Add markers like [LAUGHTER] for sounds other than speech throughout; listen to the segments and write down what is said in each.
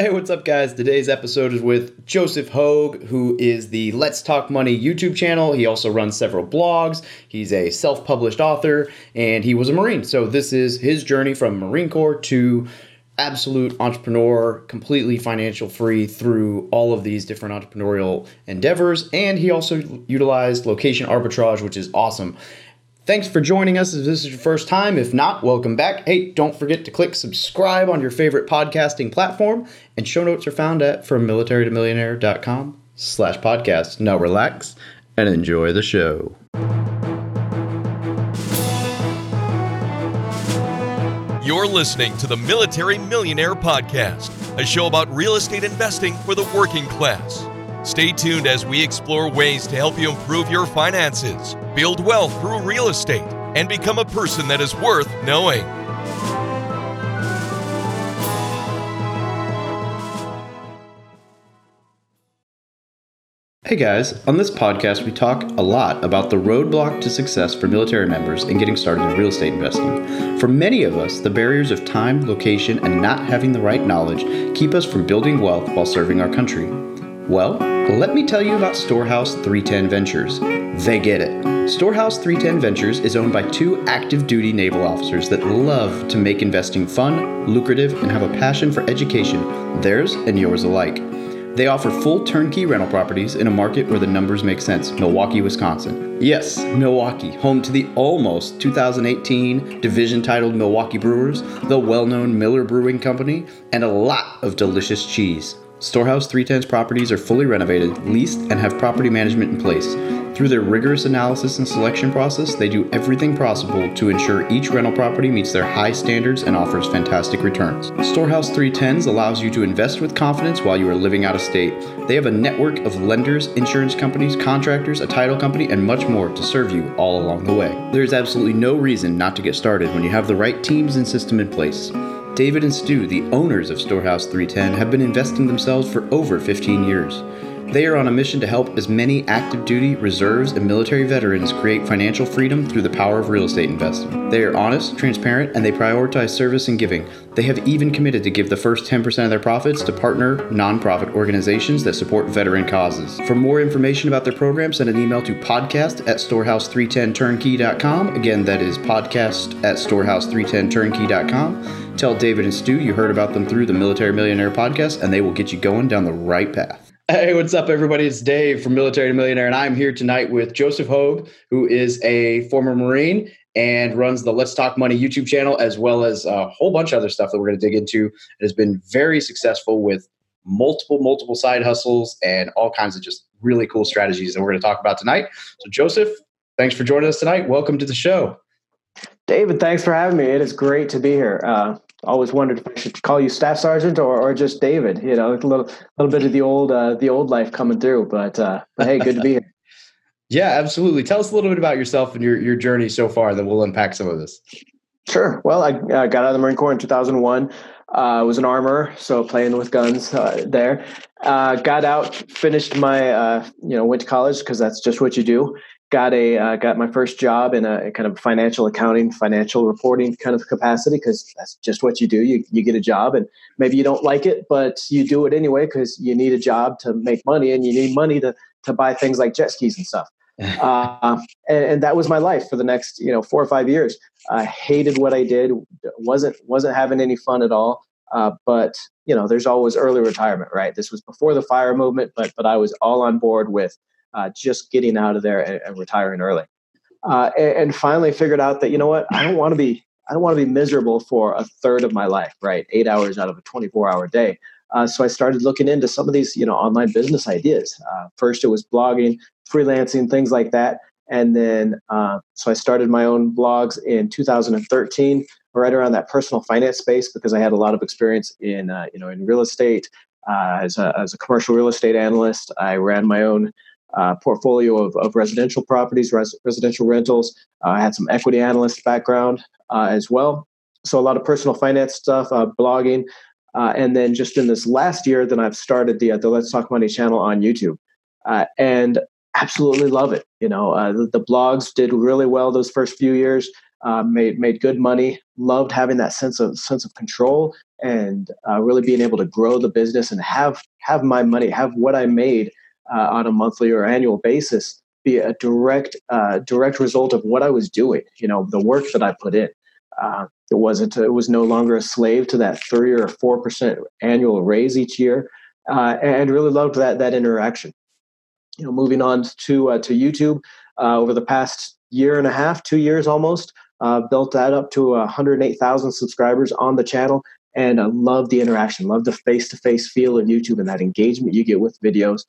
Hey, what's up, guys? Today's episode is with Joseph Hogue, who is the Let's Talk Money YouTube channel. He also runs several blogs. He's a self published author, and he was a Marine. So, this is his journey from Marine Corps to absolute entrepreneur, completely financial free through all of these different entrepreneurial endeavors. And he also utilized location arbitrage, which is awesome. Thanks for joining us if this is your first time. If not, welcome back. Hey, don't forget to click subscribe on your favorite podcasting platform. And show notes are found at from military to millionaire.com slash podcast. Now relax and enjoy the show. You're listening to the Military Millionaire Podcast, a show about real estate investing for the working class. Stay tuned as we explore ways to help you improve your finances, build wealth through real estate, and become a person that is worth knowing. Hey guys, on this podcast, we talk a lot about the roadblock to success for military members in getting started in real estate investing. For many of us, the barriers of time, location, and not having the right knowledge keep us from building wealth while serving our country. Well, let me tell you about Storehouse 310 Ventures. They get it. Storehouse 310 Ventures is owned by two active duty naval officers that love to make investing fun, lucrative, and have a passion for education, theirs and yours alike. They offer full turnkey rental properties in a market where the numbers make sense Milwaukee, Wisconsin. Yes, Milwaukee, home to the almost 2018 division titled Milwaukee Brewers, the well known Miller Brewing Company, and a lot of delicious cheese. Storehouse 310's properties are fully renovated, leased, and have property management in place. Through their rigorous analysis and selection process, they do everything possible to ensure each rental property meets their high standards and offers fantastic returns. Storehouse 310s allows you to invest with confidence while you are living out of state. They have a network of lenders, insurance companies, contractors, a title company, and much more to serve you all along the way. There is absolutely no reason not to get started when you have the right teams and system in place. David and Stu, the owners of Storehouse 310, have been investing themselves for over 15 years. They are on a mission to help as many active duty, reserves, and military veterans create financial freedom through the power of real estate investing. They are honest, transparent, and they prioritize service and giving. They have even committed to give the first 10% of their profits to partner nonprofit organizations that support veteran causes. For more information about their program, send an email to podcast at storehouse310turnkey.com. Again, that is podcast at storehouse310turnkey.com. Tell David and Stu you heard about them through the Military Millionaire podcast, and they will get you going down the right path. Hey, what's up, everybody? It's Dave from Military to Millionaire, and I'm here tonight with Joseph Hogue, who is a former Marine and runs the Let's Talk Money YouTube channel, as well as a whole bunch of other stuff that we're going to dig into. It has been very successful with multiple, multiple side hustles and all kinds of just really cool strategies that we're going to talk about tonight. So, Joseph, thanks for joining us tonight. Welcome to the show. David, thanks for having me. It is great to be here. Uh, always wondered if I should call you staff sergeant or, or just David. You know, a little little bit of the old uh, the old life coming through. But uh, but hey, good to be [LAUGHS] here. yeah, absolutely. Tell us a little bit about yourself and your your journey so far. Then we'll unpack some of this. Sure. Well, I uh, got out of the Marine Corps in 2001. Uh, I was an armorer, so playing with guns uh, there. Uh, got out, finished my, uh, you know, went to college because that's just what you do got a uh, got my first job in a, kind of financial accounting, financial reporting kind of capacity because that's just what you do. You you get a job and maybe you don't like it, but you do it anyway because you need a job to make money and you need money to to buy things like jet skis and stuff. [LAUGHS] uh, and, and, that was my life for the next you know four or five years. I hated what I did. wasn't wasn't having any fun at all. Uh, but you know, there's always early retirement, right? This was before the fire movement, but but I was all on board with uh, just getting out of there and, and retiring early. Uh, and, and, finally figured out that you know what I don't want to be I don't want to be miserable for a third of my life, right? Eight hours out of a 24 hour day. Uh, so I started looking into some of these you know online business ideas. Uh, first, it was blogging, freelancing, things like that. And then, uh, so I started my own blogs in 2013, right around that personal finance space, because I had a lot of experience in, uh, you know, in real estate. as, a, as a commercial real estate analyst, I ran my own uh, portfolio of, of residential properties, res- residential rentals. Uh, I had some equity analyst background uh, as well. So a lot of personal finance stuff, uh, blogging. Uh, and then just in this last year, then I've started the, the Let's Talk Money channel on YouTube. and absolutely love it. You know, the, the, blogs did really well those first few years. made made good money, loved having that sense of sense of control, and really being able to grow the business and have have my money, have what I made uh, on a monthly or annual basis be a direct uh, direct result of what I was doing. You know, the work that I put in. Uh, it wasn't. It was no longer a slave to that three or four percent annual raise each year, uh, and really loved that that interaction. You know, moving on to to YouTube over the past year and a half, two years almost. Uh, built that up to 108,000 subscribers on the channel and I love the interaction, love the face to face feel of YouTube and that engagement you get with videos.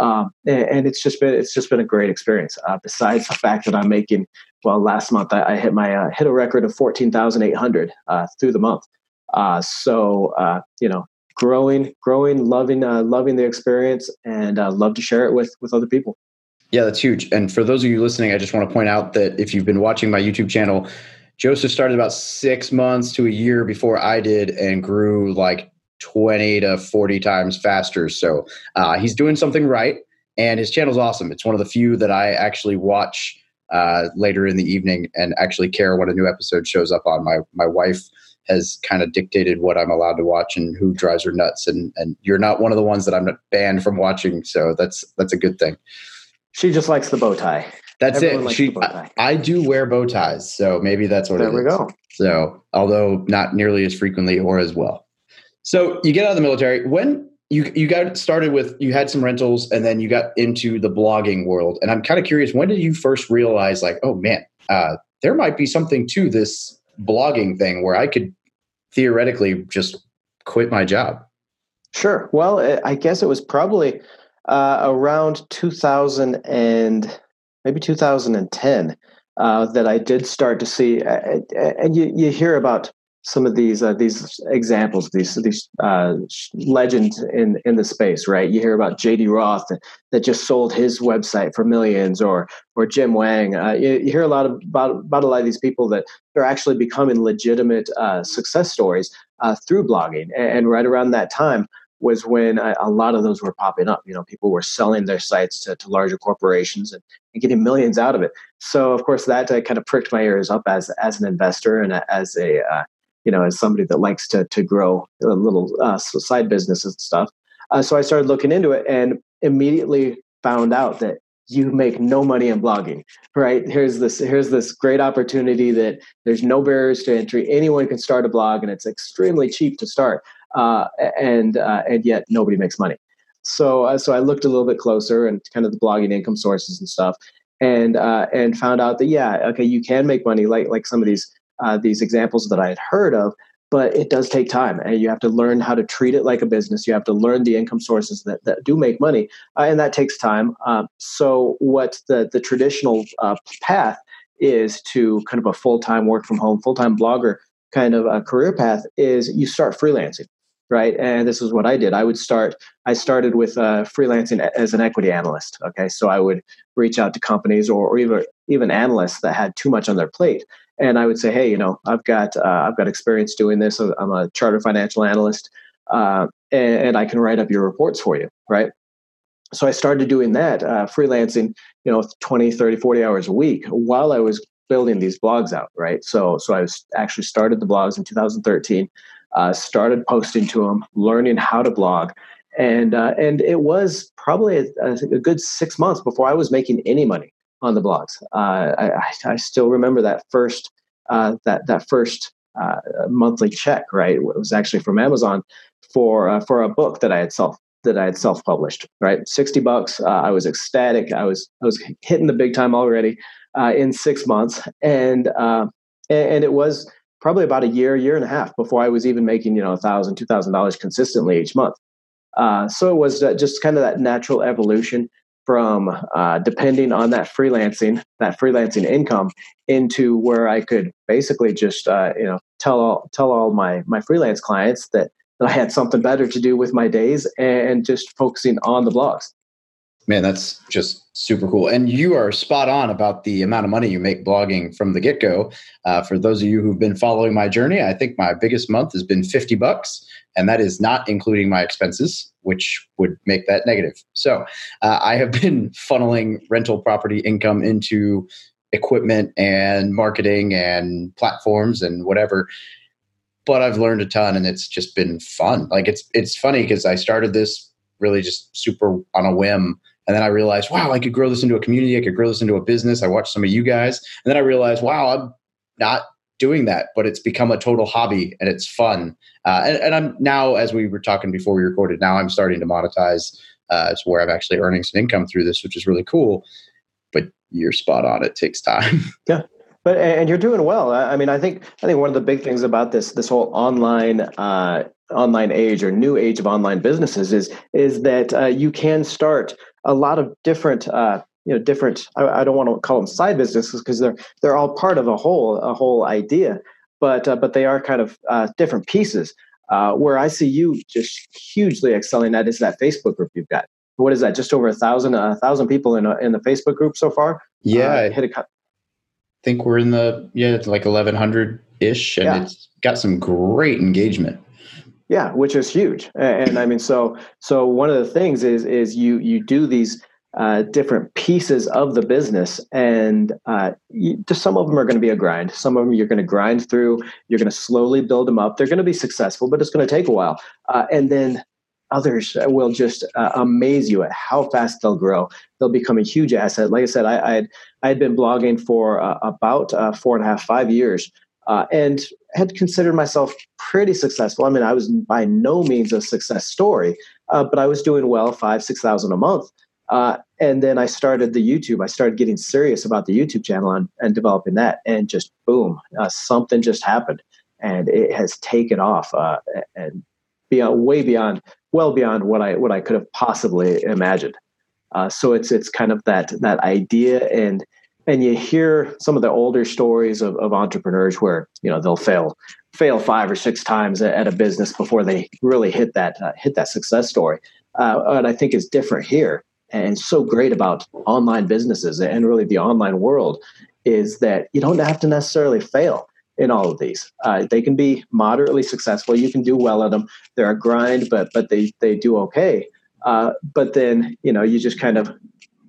Um, and, and, it's just been it's just been a great experience. Uh, besides the fact that I'm making well, last month I, I hit my uh, hit a record of fourteen thousand eight hundred uh, through the month. Uh, so uh, you know, growing, growing, loving uh, loving the experience, and love to share it with with other people. Yeah, that's huge. And for those of you listening, I just want to point out that if you've been watching my YouTube channel, Joseph started about six months to a year before I did and grew like 20 to 40 times faster. So uh, he's doing something right. And his channel's awesome. It's one of the few that I actually watch uh, later in the evening and actually care when a new episode shows up on. My, my wife has kind of dictated what I'm allowed to watch and who drives her nuts. And, and you're not one of the ones that I'm banned from watching. So that's, that's a good thing. She just likes the bow tie. That's Everyone it. She, I, I, do wear bow ties, so maybe that's what it is. there we go. So, although not nearly as frequently or as well. So, you get out of the military. When you you got started with, you had some rentals, and then you got into the blogging world. And I'm kind of curious, when did you first realize, like, oh man, uh, there might be something to this blogging thing where I could theoretically just quit my job? Sure. Well, I guess it was probably uh, around 2000 and maybe 2010 uh, that I did start to see, and you, you hear about some of these uh, these examples, these these uh, legends in in the space, right? You hear about J.D. Roth that just sold his website for millions, or or Jim Wang. Uh, you, you, hear a lot of, about about a lot of these people that are actually becoming legitimate uh, success stories uh, through blogging, and, and right around that time was when a, a, lot of those were popping up. You know, people were selling their sites to, to larger corporations and, and, getting millions out of it. So, of course, that uh, kind of pricked my ears up as as an investor and as a uh, you know as somebody that likes to to grow a little uh, side businesses and stuff. Uh, so I started looking into it and immediately found out that you make no money in blogging right here's this here's this great opportunity that there's no barriers to entry anyone can start a blog and it's extremely cheap to start uh, and uh, and yet nobody makes money. So uh, so I looked a little bit closer and kind of the blogging income sources and stuff, and uh, and found out that yeah, okay, you can make money like like some of these uh, these examples that I had heard of, but it does take time, and you have to learn how to treat it like a business. You have to learn the income sources that, that do make money, uh, and that takes time. so what the the traditional path is to kind of a full time work from home, full time blogger kind of a career path is you start freelancing right? And this is what I did. I would start. I started with uh, freelancing as an equity analyst. Okay, so I would reach out to companies or, or even even analysts that had too much on their plate, and I would say, hey, you know, I've got uh, I've got experience doing this. I'm a chartered financial analyst, uh, and, and, I can write up your reports for you, right? So I started doing that, uh, freelancing, you know, 20, 30, 40 hours a week while I was building these blogs out, right? So so I was actually started the blogs in 2013 uh, started posting to them, learning how to blog, and uh, and it was probably a, a, good six months before I was making any money on the blogs. Uh, I, I, still remember that first uh, that that first uh, monthly check. Right, it was actually from Amazon for uh, for a book that I had self that I had self published. Right, sixty bucks. I was ecstatic. I was I was hitting the big time already in six months, and and it was probably about a year, year and a half before I was even making, you know, a thousand, two thousand dollars consistently each month. Uh, so it was uh, just kind of that natural evolution from uh, depending on that freelancing, that freelancing income, into where I could basically just, uh, you know, tell all tell all my my freelance clients that, that I had something better to do with my days and just focusing on the blogs. Man, that's just super cool. And you are spot on about the amount of money you make blogging from the get go. Uh, for those of you who've been following my journey, I think my biggest month has been 50 bucks, and that is not including my expenses, which would make that negative. So uh, I have [LAUGHS] been funneling rental property income into equipment and marketing and platforms and whatever. But I've learned a ton and it's just been fun. Like it's it's funny because I started this really just super on a whim. And then I realized, wow, I could grow this into a community. I could grow this into a business. I watched some of you guys. And then I realized, wow, I'm not doing that, but it's become a total hobby and it's fun. Uh, and, and, I'm now, as we were talking before we recorded, now I'm starting to monetize. Uh, it's where I'm actually earning some income through this, which is really cool. But you're spot on. It takes time. [LAUGHS] Yeah. But and you're doing well. I mean, I think I think one of the big things about this this whole online uh, online age or new age of online businesses is is that uh, you can start a lot of different uh, you know different I, I, don't want to call them side businesses because they're they're all part of a whole a whole idea but uh, but they are kind of uh, different pieces. Uh, where i see you just hugely excelling at is that facebook group you've got. What is that just over a thousand a thousand people in, a, in the facebook group so far? Yeah. uh, hit a, I think we're in the yeah it's like 1100 ish and yeah. it's got some great engagement yeah which is huge and, i mean so so one of the things is is you you do these uh, different pieces of the business. And uh, you, just some of them are going to be a grind. Some of them you're going to grind through. You're going to slowly build them up. They're going to be successful, but it's going to take a while. Uh, and then others will just uh, amaze you at how fast they'll grow. They'll become a huge asset. Like I said, I, I had I had been blogging for uh, about uh, four and a half, five years. And had considered myself pretty successful. I mean, I was by no means a success story, but I was doing well, five, six thousand a month. Uh, and then I started the YouTube. I started getting serious about the YouTube channel and, and developing that. And just boom, uh, something just happened, and it has taken off uh, and beyond, way beyond, well beyond what I what I could have possibly imagined. Uh, so it's it's kind of that that idea and and you hear some of the older stories of, of entrepreneurs where you know they'll fail fail five or six times at a business before they really hit that uh, hit that success story. Uh, and I think is different here and so great about online businesses and really the online world is that you don't have to necessarily fail in all of these. Uh, they can be moderately successful. You can do well at them. They're a grind, but but they they do okay. Uh, but then you know you just kind of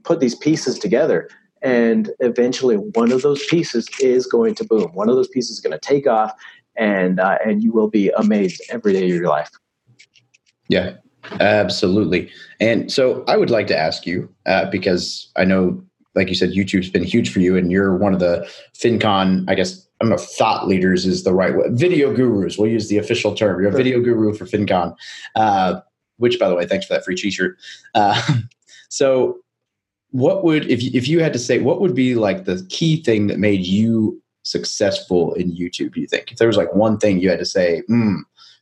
put these pieces together, and eventually one of those pieces is going to boom. One of those pieces is going to take off, and uh, and you will be amazed every day of your life. Yeah, Absolutely. And so I would like to ask you, uh, because I know, like you said, YouTube's been huge for you, and you're one of the FinCon, I guess, I don't know thought leaders is the right way. Video gurus. We'll use the official term. You're a video guru for FinCon, uh, which, by the way, thanks for that free t-shirt. Uh, [LAUGHS] so what would, if you, if you had to say, what would be like the key thing that made you successful in YouTube, you think? If there was like one thing you had to say, hmm,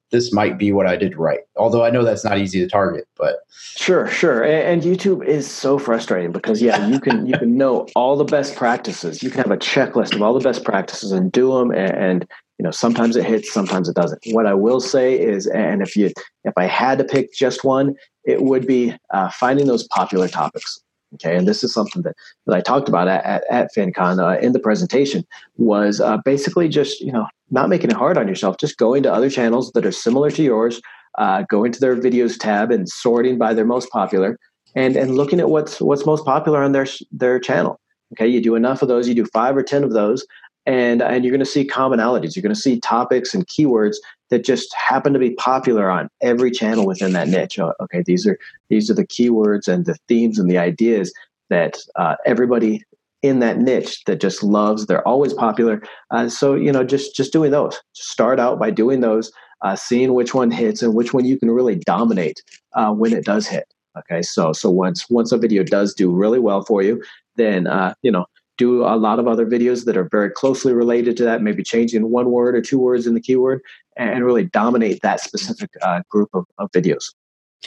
this might be what I did right. Although I know that's not easy to target, but sure, sure. And, and YouTube is so frustrating because yeah, you can you can know all the best practices. You can have a checklist of all the best practices and do them. And, and you know sometimes it hits, sometimes it doesn't. What I will say is, and if you if I had to pick just one, it would be uh, finding those popular topics. Okay, and this is something that, that I talked about at, at, at FinCon uh, in the presentation was uh, basically just you know not making it hard on yourself, just going to other channels that are similar to yours, uh, going to their videos tab and sorting by their most popular, and and looking at what's what's most popular on their their channel. Okay, you do enough of those, you do five or ten of those, and and you're going to see commonalities. You're going to see topics and keywords that just happen to be popular on every channel within that niche. Oh, okay, these are these are the keywords and the themes and the ideas that uh, everybody in that niche that just loves. They're always popular. Uh, so you know, just just doing those. Just start out by doing those, uh, seeing which one hits and which one you can really dominate uh, when it does hit. Okay, so so once once a video does do really well for you, then uh, you know do a lot of other videos that are very closely related to that, maybe changing one word or two words in the keyword, and really dominate that specific uh, group of, of videos.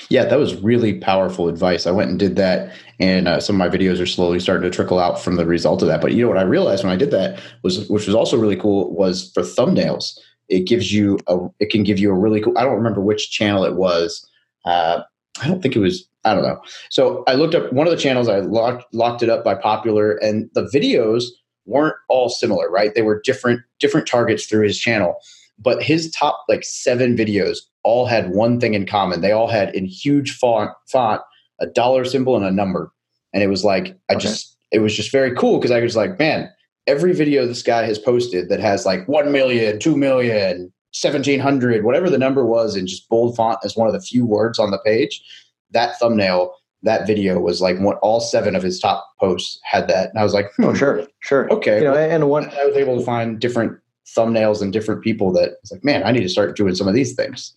Yeah, that was really powerful advice. I went and did that, and uh, some of my videos are slowly starting to trickle out from the result of that. But you know what I realized when I did that was, which was also really cool, was for thumbnails. It gives you a, it can give you a really cool. I don't remember which channel it was. Uh, I don't think it was. I don't know. So I looked up one of the channels. I locked locked it up by popular, and the videos weren't all similar. Right? They were different different targets through his channel but his top like seven videos all had one thing in common. They all had in huge font, font a dollar symbol and a number. And it was like, I okay. just, it was just very cool because I was like, man, every video this guy has posted that has like 1 million, 2 million, 1700, whatever the number was in just bold font as one of the few words on the page, that thumbnail, that video was like what all seven of his top posts had that. And I was like, hmm, oh, sure, sure. Okay. You know, and one, I was able to find different thumbnails and different people that it's like, man, I need to start doing some of these things.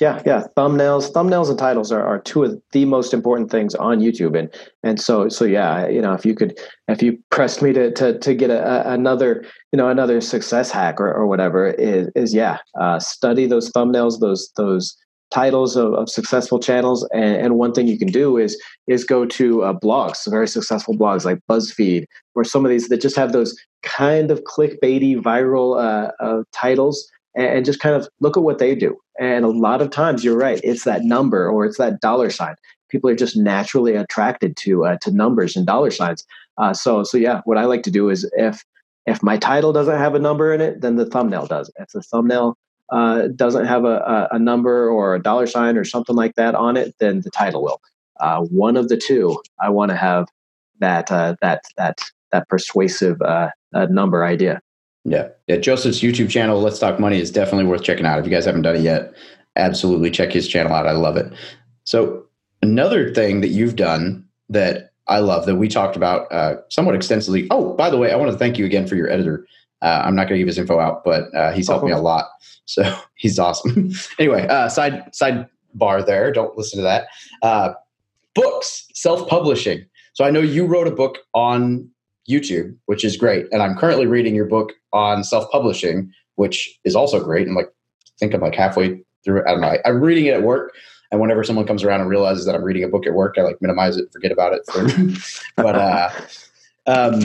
Yeah, yeah. Thumbnails, thumbnails, and titles are, are two of the most important things on YouTube, and and so so yeah, you know, if you could, if you pressed me to to to get a, a another you know another success hack or, or whatever is is yeah, uh, study those thumbnails, those those titles of, of successful channels, and, and one thing you can do is is go to uh, blogs, very successful blogs like BuzzFeed, or some of these that just have those kind of clickbaity viral uh, uh titles and just kind of look at what they do. And a lot of times, you're right. It's that number or it's that dollar sign. People are just naturally attracted to uh, to numbers and dollar signs. Uh, so so yeah, what I like to do is if if my title doesn't have a number in it, then the thumbnail does. If the thumbnail uh, doesn't have a, a, number or a dollar sign or something like that on it, then the title will. Uh, one of the two, I want to have that uh, that that that persuasive uh, number idea. Yeah. Yeah. Joseph's YouTube channel, Let's Talk Money, is definitely worth checking out. If you guys haven't done it yet, absolutely check his channel out. I love it. So, another thing that you've done that I love that we talked about uh, somewhat extensively. Oh, by the way, I want to thank you again for your editor. Uh, I'm not going to give his info out, but uh, he's helped oh. me a lot. [LAUGHS] So he's awesome. [LAUGHS] anyway, uh, side side bar there. Don't listen to that. Uh, books, self publishing. So I know you wrote a book on YouTube, which is great. And I'm currently reading your book on self publishing, which is also great. And like, I think I'm like halfway through. I don't know. I'm reading it at work. And whenever someone comes around and realizes that I'm reading a book at work, I like minimize it, forget about it. [LAUGHS] but uh, um,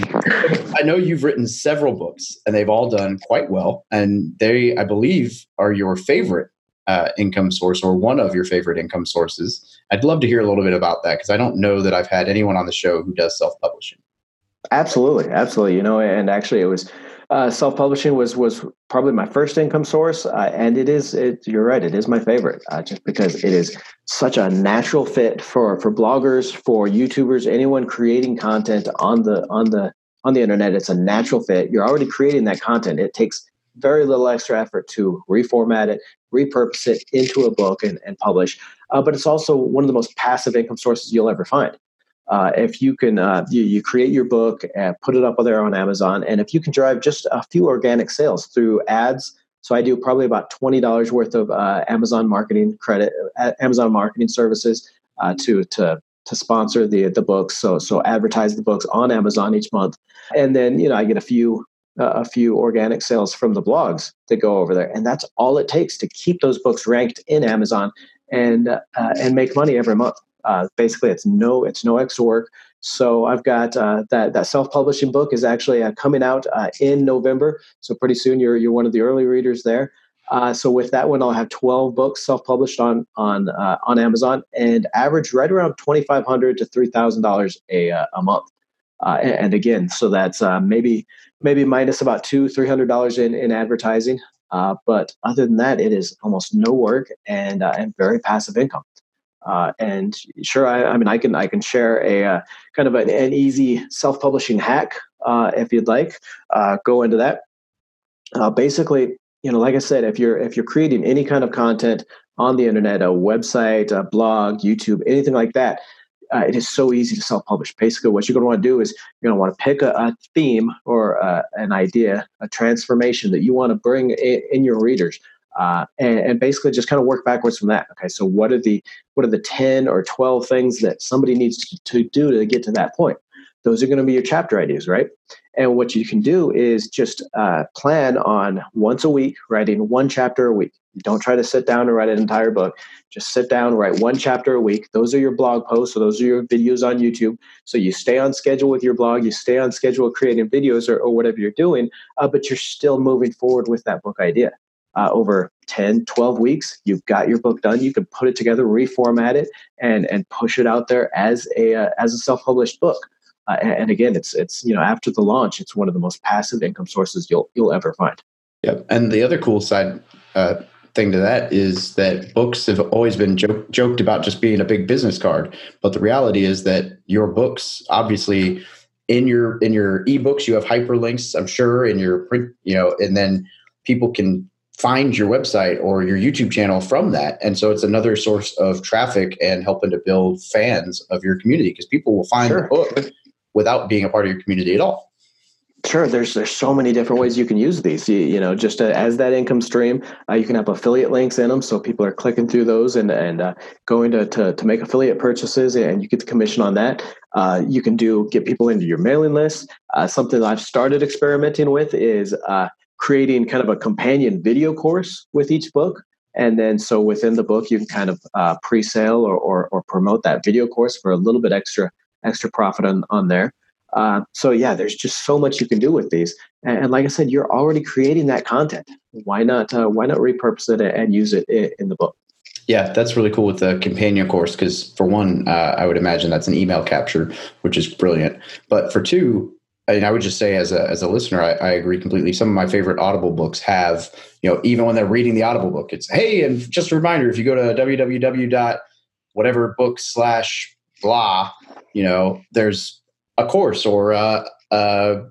I know you've written several books, and they've all done quite well. And they, I believe, are your favorite uh, income source or one of your favorite income sources. I'd love to hear a little bit about that because I don't know that I've had anyone on the show who does self publishing. Absolutely, absolutely. You know, and actually, it was uh, self-publishing was was probably my first income source, uh, and it is. It, you're right. It is my favorite, uh, just because it is such a natural fit for for bloggers, for YouTubers, anyone creating content on the on the on the internet. It's a natural fit. You're already creating that content. It takes very little extra effort to reformat it, repurpose it into a book, and, and publish. Uh, but it's also one of the most passive income sources you'll ever find. Uh, if you can uh, you, you, create your book and put it up there on amazon and if you can drive just a few organic sales through ads so i do probably about $20 worth of uh, amazon marketing credit uh, amazon marketing services uh, to to to sponsor the the books so so advertise the books on amazon each month. And then you know i get a few uh, a few organic sales from the blogs that go over there and that's all it takes to keep those books ranked in amazon and and make money every month uh, basically, it's no it's no extra work. So I've got uh, that that self publishing book is actually uh, coming out uh, in November. So pretty soon you're you're one of the early readers there. Uh, so with that one, I'll have 12 books self published on on uh, on Amazon and average right around 2,500 to 3,000 dollars a a month. And, and, again, so that's maybe maybe minus about two three hundred dollars in in advertising. but other than that, it is almost no work and and very passive income. Uh, and sure, I, I, mean, I can I can share a uh, kind of an, an easy self-publishing hack uh, if you'd like. Uh, go into that. Uh, basically, you know, like I said, if you're if you're creating any kind of content on the internet, a website, a blog, YouTube, anything like that, uh, it is so easy to self-publish. Basically, what you're going to want to do is you're going to want to pick a, a theme or an idea, a transformation that you want to bring in, in your readers uh, and, and, basically just kind of work backwards from that. Okay, so what are the what are the ten or twelve things that somebody needs to, to do to get to that point? Those are going to be your chapter ideas, right? And what you can do is just uh, plan on once a week writing one chapter a week. don't try to sit down and write an entire book. Just sit down, write one chapter a week. Those are your blog posts, so those are your videos on YouTube. So you stay on schedule with your blog, you stay on schedule creating videos or, or whatever you're doing, uh, but you're still moving forward with that book idea uh, over 10 12 weeks you've got your book done. You can put it together reformat it and and push it out there as a uh, as a self-published book. Uh, and, and, again it's it's you know after the launch it's one of the most passive income sources you'll you'll ever find. Yep. And the other cool side uh, thing to that is that books have always been joke, joked about just being a big business card. But the reality is that your books obviously in your in your ebooks you have hyperlinks i'm sure in your print you know and then people can find your website or your youtube channel from that and so it's another source of traffic and helping to build fans of your community because people will find sure. the book without being a part of your community at all Sure, there's there's so many different ways you can use these. You, you know, just uh, as that income stream, uh, you can have affiliate links in them, so people are clicking through those and and uh, going to, to to make affiliate purchases, and you get the commission on that. Uh, you can do get people into your mailing list. Uh, something I've started experimenting with is uh, creating kind of a companion video course with each book, and then so within the book you can kind of pre-sale or, or or promote that video course for a little bit extra extra profit on on there. Uh, so yeah, there's just so much you can do with these. And, and, like I said, you're already creating that content. Why not? Uh, why not repurpose it and use it in, in, the book? Yeah, that's really cool with the companion course because for one, uh, I would imagine that's an email capture, which is brilliant. But for two, I, I would just say as a as a listener, I, I, agree completely. Some of my favorite Audible books have, you know, even when they're reading the Audible book, it's hey, and just a reminder, if you go to www whatever book slash blah, you know, there's a course or a, a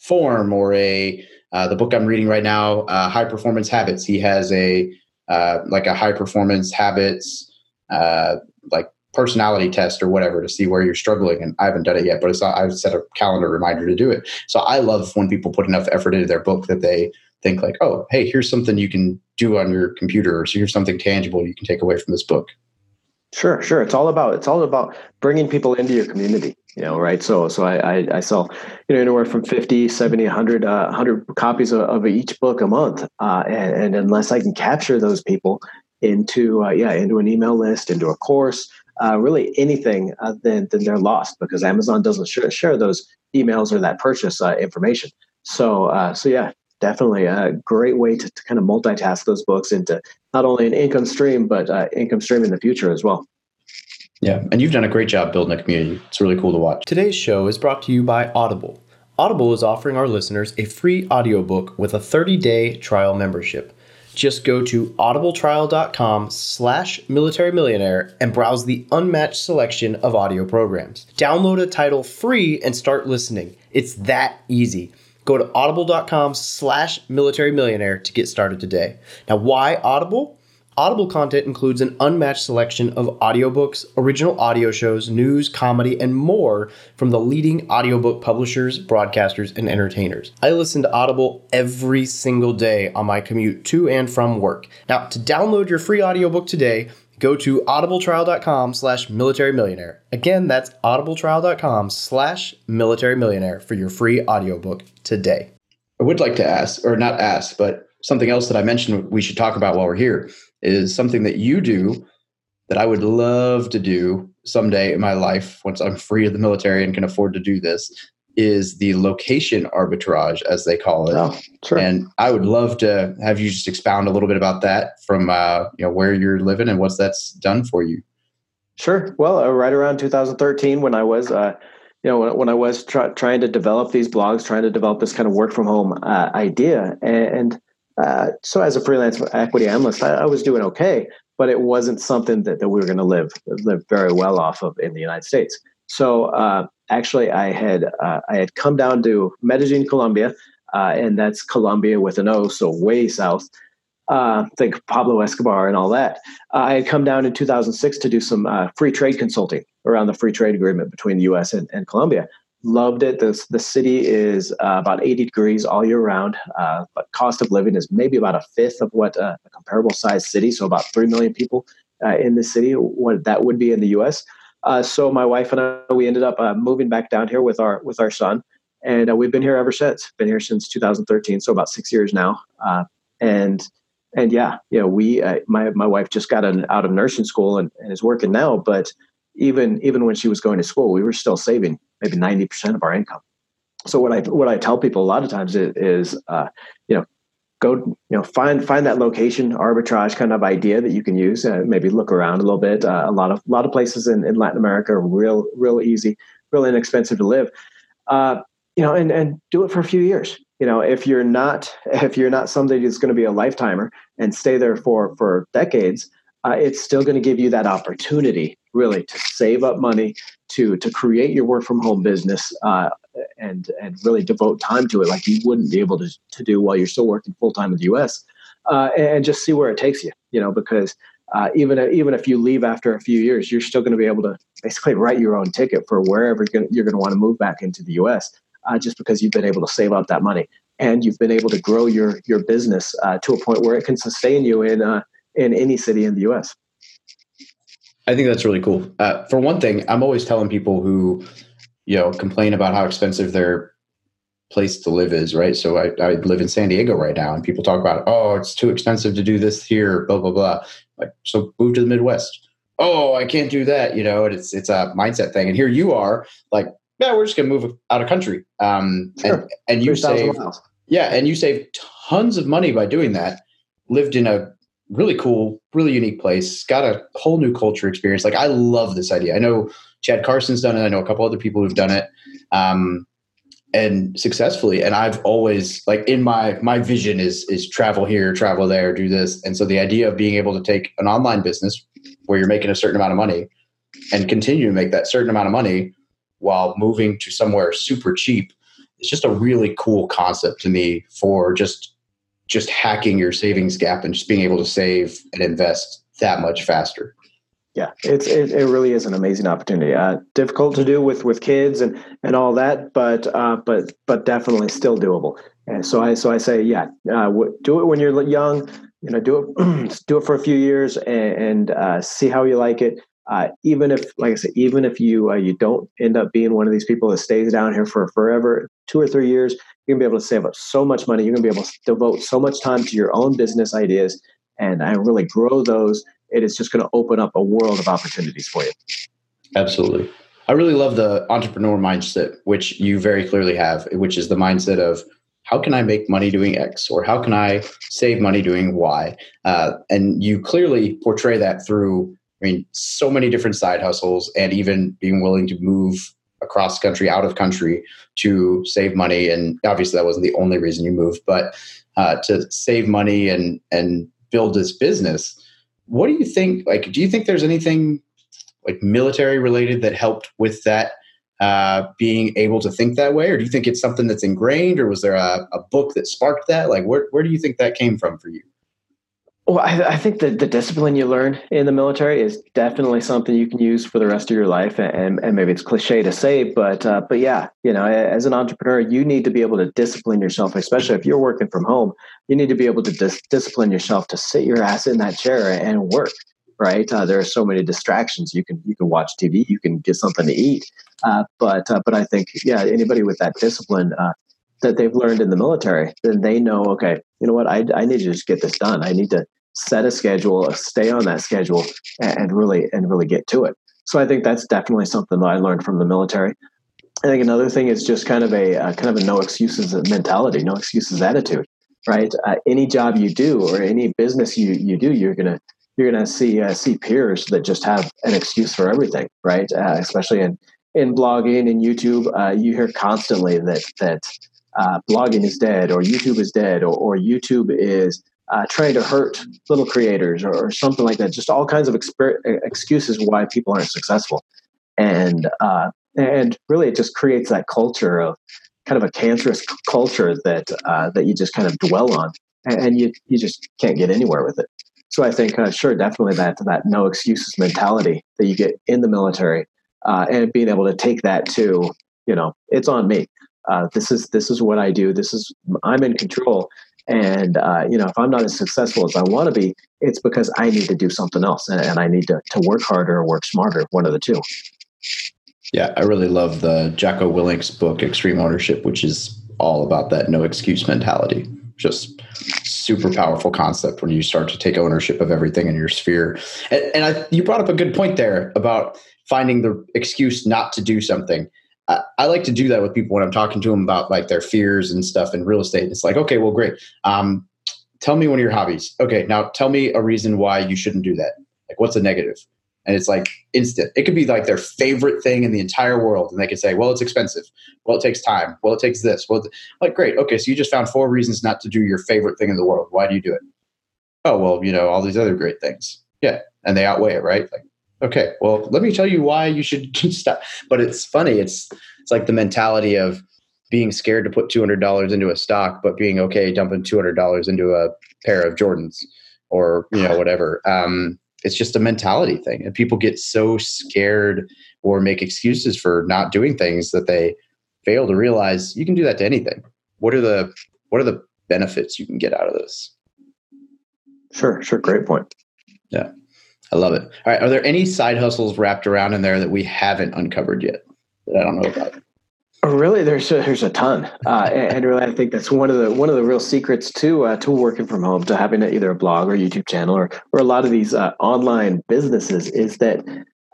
form or a uh, the book I'm reading right now, uh, High Performance Habits. He has a uh, like a high performance habits uh, like personality test or whatever to see where you're struggling. And I haven't done it yet, but it's I've set a calendar reminder to do it. So I love when people put enough effort into their book that they think like, oh, hey, here's something you can do on your computer, or so here's something tangible you can take away from this book. Sure, sure. It's all about it's all about bringing people into your community, you know, right? So so I I, I sell you know anywhere from 50, 70, 100 uh, 100 copies of, of, each book a month. Uh, and, and, unless I can capture those people into uh, yeah, into an email list, into a course, uh, really anything, uh, then then they're lost because Amazon doesn't share, share those emails or that purchase uh, information. So so yeah, definitely a great way to, to, kind of multitask those books into not only an income stream but uh, income stream in the future as well. Yeah and you've done a great job building a community. It's really cool to watch. Today's show is brought to you by audible. Audible is offering our listeners a free audiobook with a 30-day trial membership just go to audibletrial.com slash military millionaire and browse the unmatched selection of audio programs download a title free and start listening it's that easy Go to audible.com slash military millionaire to get started today. Now, why Audible? Audible content includes an unmatched selection of audiobooks, original audio shows, news, comedy, and more from the leading audiobook publishers, broadcasters, and entertainers. I listen to Audible every single day on my commute to and from work. Now, to download your free audiobook today, go to audibletrial.com slash. Again, that's audibletrial.com slash for your free audiobook today. I would like to ask, or not ask, but something else that I mentioned we should talk about while we're here is something that you do that I would love to do someday in my life once I'm free of the military and can afford to do this is the location arbitrage, as they call it. Oh, sure. And I would love to have you just expound a little bit about that from uh, you know where you're living and what's that's done for you. Sure. Well, uh, right around 2013, when I was, uh, you know, when, when I was try, trying to develop these blogs, trying to develop this kind of work from home uh, idea, and uh, so as a freelance equity analyst, I, I, was doing okay, but it wasn't something that, that we were going to live live very well off of in the United States. So uh, actually, I had uh, I had come down to Medellin, Colombia, uh, and that's Colombia with an O, so way south. Uh, think Pablo Escobar and all that. I had come down in 2006 to do some free trade consulting around the free trade agreement between the U.S. and, and Colombia. Loved it. The, the city is about 80 degrees all year round, but cost of living is maybe about a fifth of what a comparable sized city, so about 3 million people in the city, what that would be in the U.S. Uh, so my wife and I, we ended up uh, moving back down here with our with our son, and uh, we've been here ever since. Been here since 2013, so about six years now. Uh, and and yeah, yeah, we uh, my my wife just got an, out of nursing school and, and is working now. But even even when she was going to school, we were still saving maybe 90 percent of our income. So what I what I tell people a lot of times is, is uh, you know go you know find find that location arbitrage kind of idea that you can use uh, maybe look around a little bit. Uh, a lot of a lot of places in, in latin america are real real easy real inexpensive to live. Uh, you know and and do it for a few years. You know if you're not [LAUGHS] if you're not somebody who's going to be a lifetimer and stay there for for decades uh, it's still going to give you that opportunity really to save up money to to create your work from home business uh, and and really devote time to it like you wouldn't be able to, to do while you're still working full time in the US uh, and just see where it takes you you know because uh, even even if you leave after a few years you're still going to be able to basically write your own ticket for wherever you're going to want to move back into the US uh, just because you've been able to save up that money. And you've been able to grow your your business uh, to a point where it can sustain you in in any city in the US I think that's really cool. Uh, for one thing, I'm always telling people who, you know, complain about how expensive their place to live is, right? So I, I live in San Diego right now, and people talk about, oh, it's too expensive to do this here, blah blah blah. Like, so move to the Midwest. Oh, I can't do that, you know. And it's it's a mindset thing. And here you are, like, yeah, we're just gonna move out of country. Um, sure. and, and you save, yeah, and you save tons of money by doing that. Lived in a really cool, really unique place. Got a whole new culture experience. Like I love this idea. I know Chad Carson's done it. I know a couple other people who've done it, um, and successfully. And I've always like in my my vision is is travel here, travel there, do this. And so the idea of being able to take an online business where you're making a certain amount of money and continue to make that certain amount of money while moving to somewhere super cheap it's just a really cool concept to me for just just hacking your savings gap and just being able to save and invest that much faster. Yeah, it's it, it really is an amazing opportunity. Uh, difficult to do with with kids and and all that, but uh, but but definitely still doable. And so I so I say, yeah, uh, do it when you're young. You know, do it [CLEARS THROAT] do it for a few years and, and uh, see how you like it. Uh, even if, like I said, even if you uh, you don't end up being one of these people that stays down here for forever, two or three years, you're gonna be able to save up so much money. You're gonna be able to devote so much time to your own business ideas and I really grow those. It is just to open up a world of opportunities for you. Absolutely. I really love the entrepreneur mindset, which you very clearly have, which is the mindset of how can I make money doing X or how can I save money doing Y? Uh, and you clearly portray that through, I mean, so many different side hustles and even being willing to move across country, out of country to save money. And obviously, that wasn't the only reason you moved, but uh, to save money and and build this business. What do you think? Like, do you think there's anything like military related that helped with that? Uh, being able to think that way, or do you think it's something that's ingrained, or was there a, a book that sparked that? Like, where where do you think that came from for you? Well, I, I, think that the discipline you learn in the military is definitely something you can use for the rest of your life. And, and maybe it's cliche to say, but uh, but yeah, you know, as an entrepreneur, you need to be able to discipline yourself, especially if you're working from home. You need to be able to dis- discipline yourself to sit your ass in that chair and work. Right? Uh, there are so many distractions. You can you can watch TV, you can get something to eat, uh, but uh, but I think yeah, anybody with that discipline uh, that they've learned in the military, then they know, okay, you know what, I, I need to just get this done. I need to set a schedule, stay on that schedule, and, really and really get to it. So I think that's definitely something that I learned from the military. I think another thing is just kind of a uh, kind of a no excuses mentality, no excuses attitude, right? Uh, any job you do or any business you you do, you're gonna you're gonna see uh, see peers that just have an excuse for everything, right? Uh, especially in in blogging and YouTube, uh, you hear constantly that that uh, blogging is dead or YouTube is dead or, or YouTube is uh, trying to hurt little creators or, or, something like that. Just all kinds of exper- excuses why people aren't successful, and uh, and really it just creates that culture of kind of a cancerous culture that uh, that you just kind of dwell on, and, and, you you just can't get anywhere with it. So I think uh, sure, definitely that that no excuses mentality that you get in the military, uh, and being able to take that to you know it's on me. Uh, this is this is what I do. This is I'm in control and uh, you know, if I'm not as successful as I want to be, it's because I need to do something else, and, and I need to to work harder or work smarter. One of the two. Yeah, I really love the Jocko Willink's book, Extreme Ownership, which is all about that no excuse mentality. Just super powerful concept when you start to take ownership of everything in your sphere. And, and I, you brought up a good point there about finding the excuse not to do something. I, like to do that with people when I'm talking to them about like their fears and stuff in real estate. It's like, okay, well, great. Um, tell me one of your hobbies. Okay, now tell me a reason why you shouldn't do that. Like, what's a negative? And it's like instant. It could be like their favorite thing in the entire world, and they could say, "Well, it's expensive. Well, it takes time. Well, it takes this. Well, like great. Okay, so you just found four reasons not to do your favorite thing in the world. Why do you do it? Oh, well, you know all these other great things. Yeah, and they outweigh it, right? Like, okay, well, let me tell you why you should [LAUGHS] stop. But it's funny. It's it's like the mentality of being scared to put two hundred dollars into a stock, but being okay dumping two hundred dollars into a pair of Jordans or you know [SIGHS] whatever. Um, it's just a mentality thing, and people get so scared or make excuses for not doing things that they fail to realize you can do that to anything. What are the what are the benefits you can get out of this? Sure, sure. Great point. Yeah. I love it. All right. Are there any side hustles wrapped around in there that we haven't uncovered yet that I don't know about? Oh, really, there's a, there's a ton, uh, and really, I think that's one of the one of the real secrets to uh, to working from home, to having either a blog or YouTube channel, or or a lot of these uh, online businesses, is that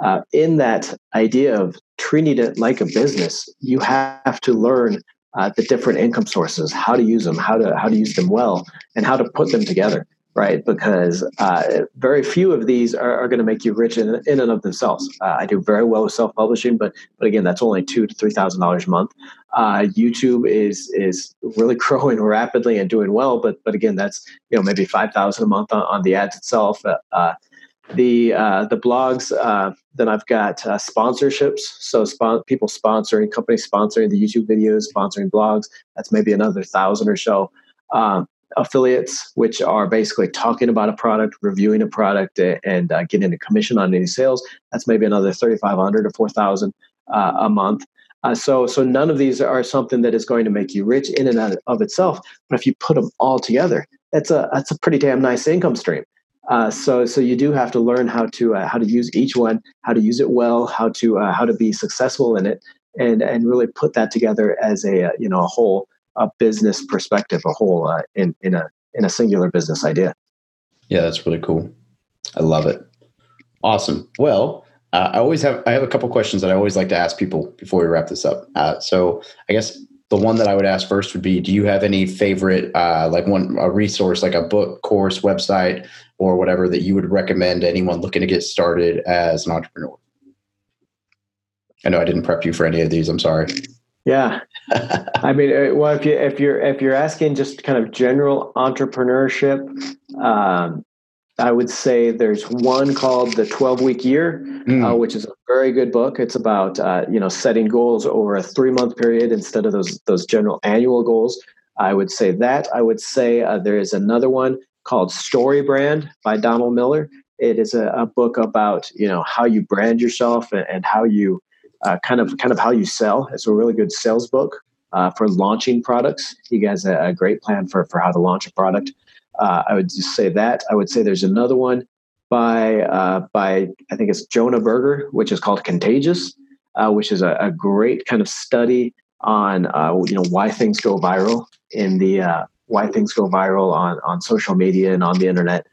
uh, in that idea of treating it like a business, you have to learn uh, the different income sources, how to use them, how to how to use them well, and how to put them together right? Because uh, very few of these are, are going to make you rich in, in and of themselves. Uh, I do very well with self publishing, but but again, that's only two to three thousand dollars a month. Uh, YouTube is is really [LAUGHS] growing rapidly and doing well, but but again, that's you know maybe five thousand a month on, on, the ads itself. Uh, uh, the uh, the blogs then I've got sponsorships, so spon- people sponsoring companies sponsoring the YouTube videos, sponsoring blogs. That's maybe another thousand or so. Um, affiliates, which are basically talking about a product, reviewing a product, and uh, getting a commission on any sales. That's maybe another 3,500 or 4,000 uh, a month. Uh, so, so none of these are something that is going to make you rich in and of itself. But if you put them all together, that's a that's a pretty damn nice income stream. Uh, so, so you do have to learn how to uh, how to use each one, how to use it well, how to uh, how to be successful in it, and and really put that together as a you know a whole a business perspective, a whole uh, in in a in a singular business idea. Yeah, that's really cool. I love it. Awesome. Well, uh, I always have I have a couple questions that I always like to ask people before we wrap this up. Uh, so I guess the one that I would ask first would be: Do you have any favorite, uh, like one a resource, like a book, course, website, or whatever that you would recommend anyone looking to get started as an entrepreneur? I know I didn't prep you for any of these. I'm sorry. Yeah, I mean, uh, well, if you if you're if you're asking just kind of general entrepreneurship, um, I would say there's one called the 12 Week Year, mm. uh, which is a very good book. It's about uh, you know setting goals over a three month period instead of those those general annual goals. I would say that. I would say uh, there is another one called Story Brand by Donald Miller. It is a, a book about you know how you brand yourself and, and how you uh, kind of kind of how you sell. It's a really good sales book uh, for launching products. He has a, a, great plan for for how to launch a product. Uh, I would just say that. I would say there's another one by uh, by I think it's Jonah Berger, which is called Contagious, uh, which is a, a, great kind of study on uh, you know why things go viral in the why things go viral on on social media and on the internet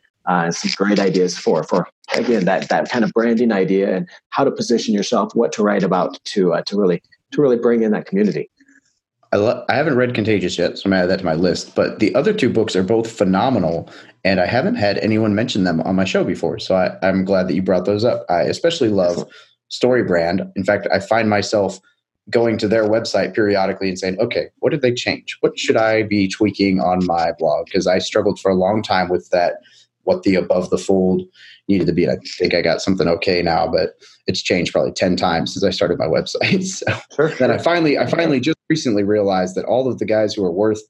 some great ideas for for again that that kind of branding idea and how to position yourself, what to write about to uh, to really to really bring in that community. I, lo- I haven't read Contagious yet, so I'm gonna add that to my list. But the other two books are both phenomenal, and I haven't had anyone mention them on my show before. So I, I'm glad that you brought those up. I especially love Story Brand. In fact, I find myself going to their website periodically and saying, okay, what did they change? What should I be tweaking on my blog? Because I struggled for a long time with that what the above the fold needed to be. And I think I got something okay now, but it's changed probably 10 times since I started my website. [LAUGHS] So sure. then I finally, I finally just recently realized that all of the guys who are worth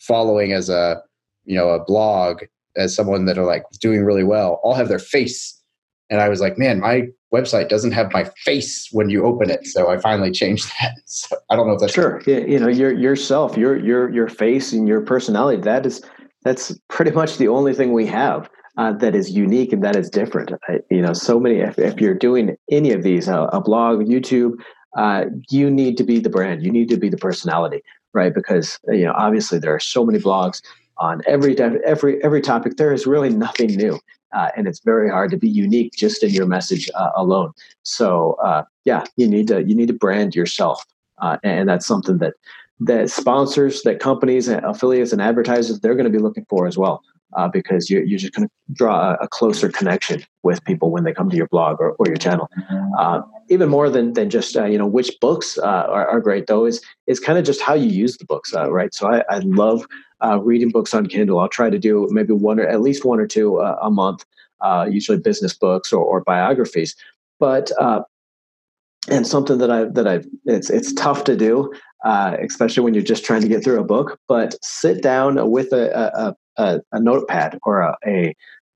following as a, you know, a blog as someone that are like doing really well, all have their face. And I was like, man, my website doesn't have my face when you open it. So I finally changed [LAUGHS] that. So I don't know if that's sure. Yeah, you know, your yourself, your your your face and your personality. That is that's pretty much the only thing we have uh, that is unique and that is different. I, you know, so many. If, if you're doing any of these, uh, a blog, YouTube, uh, you need to be the brand. You need to be the personality, right? Because you know, obviously, there are so many blogs on every every every topic. There is really nothing new, uh, and it's very hard to be unique just in your message uh, alone. So, uh, yeah, you need to you need to brand yourself, and that's something that that sponsors, that companies, and affiliates, and advertisers they're going to be looking for as well, uh, because you're, you're just going to draw a, closer connection with people when they come to your blog or, or your channel. Uh, even more than than just uh, you know which books uh, are, are, great though is is kind of just how you use the books, uh, right? So I, I love uh, reading books on Kindle. I'll try to do maybe one or at least one or two a month. uh, usually business books or, or biographies. But uh, and something that I that I it's it's tough to do, uh, especially when you're just trying to get through a book. But sit down with a a, a, a notepad or a,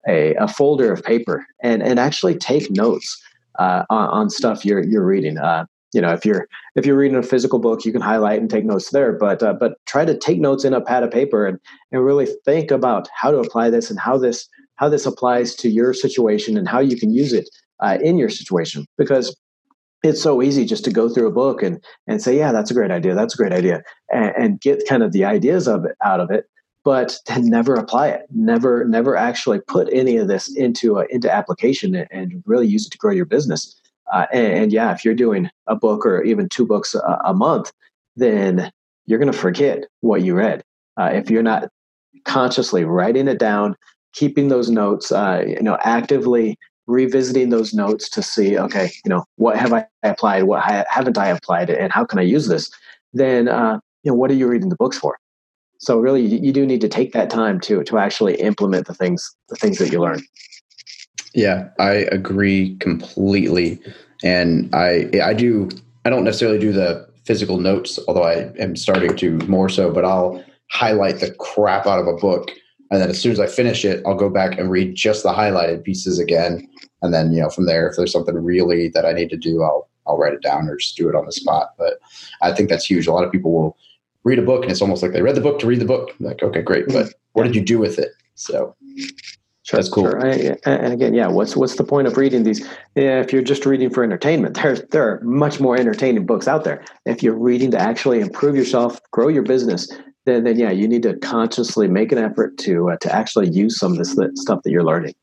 a folder of paper and and actually take notes uh, on, on, stuff you're you're reading. Uh, you know, if you're if you're reading a physical book, you can highlight and take notes there. But uh, but try to take notes in a pad of paper and and really think about how to apply this and how this how this applies to your situation and how you can use it uh, in your situation because it's so easy just to go through a book and and say yeah that's a great idea that's a great idea and, and get kind of the ideas of it out of it but to never apply it never never actually put any of this into a, into application and, and really use it to grow your business. Uh, and, and, yeah if you're doing a book or even two books a, a month then you're going to forget what you read. Uh, if you're not consciously writing it down keeping those notes uh, you know actively revisiting those notes to see, okay, you know, what have I applied? What haven't I applied? And how can I use this? Then, uh, you know, what are you reading the books for? So really, you do need to take that time to to actually implement the things the things that you learn. Yeah, I agree completely, and I I do I don't necessarily do the physical notes, although I am starting to more so. But I'll highlight the crap out of a book and then as soon as I finish it, I'll go back and read just the highlighted pieces again. And then, you know, from there, if there's something really that I need to do, I'll I'll write it down or just do it on the spot. But I think that's huge. A lot of people will read a book and it's almost like they read the book to read the book. like, okay, great, hmm. but what did you do with it? So Sure, That's cool. Sure. And again, yeah, what's what's the point of reading these? Yeah, if you're just reading for entertainment, there there are much more entertaining books out there. If you're reading to actually improve yourself, grow your business, then, then yeah, you need to consciously make an effort to uh, to actually use some of this stuff that you're learning.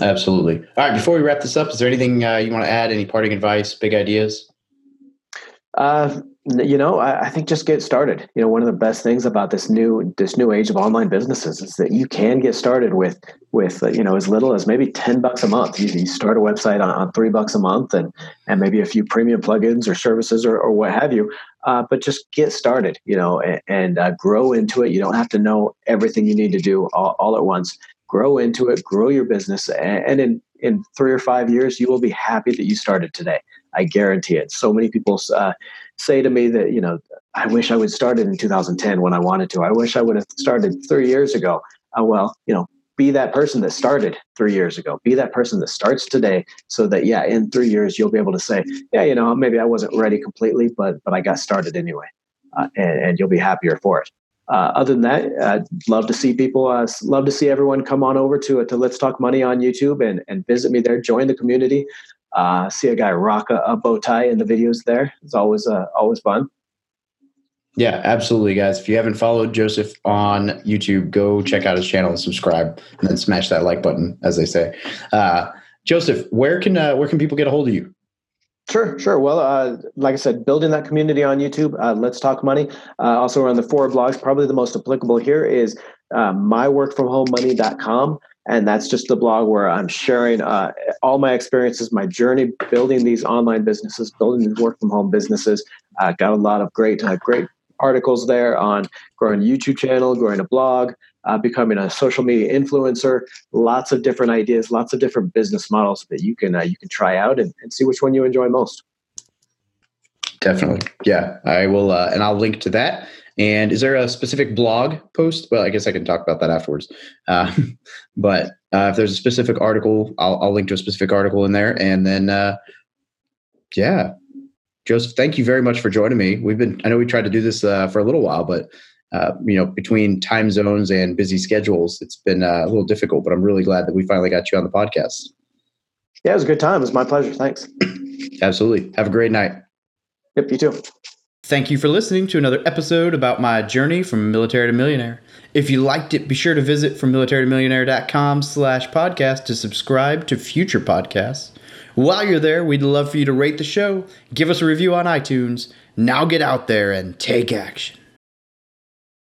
Absolutely. All right. Before we wrap this up, is there anything uh, you want to add? Any parting advice? Big ideas? Uh, you know, I, I, think just get started. You know, one of the best things about this new this new age of online businesses is that you can get started with with uh, you know as little as maybe ten bucks a month. You, you start a website on, on, three bucks a month, and and maybe a few premium plugins or services or, or what have you. Uh, but just get started. You know, and, and uh, grow into it. You don't have to know everything you need to do all, all at once. Grow into it. Grow your business, and, and in in three or five years, you will be happy that you started today. I guarantee it. So many people uh, say to me that, you know, I wish I would started in 2010 when I wanted to. I wish I would have started three years ago. Uh, well, you know, be that person that started three years ago. Be that person that starts today, so that yeah, in three years you'll be able to say, yeah, you know, maybe I wasn't ready completely, but but I got started anyway, uh, and, and, you'll be happier for it. Uh, other than that, I'd love to see people. Uh, love to see everyone come on over to to Let's Talk Money on YouTube and and visit me there. Join the community. Uh, see a guy rock a, a, bow tie in the videos there. It's always uh, always fun. Yeah, absolutely, guys. If you haven't followed Joseph on YouTube, go check out his channel and subscribe, and then smash that like button, as they say. Uh, Joseph, where can uh, where can people get a hold of you? Sure, sure. Well, uh, like I said, building that community on YouTube. Uh, Let's talk money. Uh, also, we're on the four blogs. Probably the most applicable here is uh, myworkfromhomemoney.com. And that's just the blog where I'm sharing uh, all my experiences, my journey building these online businesses, building these work from home businesses. Uh, got a lot of great, uh, great articles there on growing a YouTube channel, growing a blog, uh, becoming a social media influencer. Lots of different ideas, lots of different business models that you can uh, you can try out and, and see which one you enjoy most. Definitely, yeah. I will, uh, and I'll link to that and is there a specific blog post? Well, I guess I can talk about that afterwards. Uh, [LAUGHS] but uh, if there's a specific article, I'll, I'll, link to a specific article in there. And then, uh, yeah, Joseph, thank you very much for joining me. We've been, I know we tried to do this uh, for a little while, but uh, you know, between time zones and busy schedules, it's been uh, a little difficult. But I'm really glad that we finally got you on the podcast. Yeah, it was a good time. It was my pleasure. Thanks. [CLEARS THROAT] Absolutely. Have a great night. Yep, you too. Thank you for listening to another episode about my journey from military to millionaire. If you liked it, be sure to visit from militarytomillionaire.com slash podcast to subscribe to future podcasts. While you're there, we'd love for you to rate the show, give us a review on iTunes. Now get out there and take action.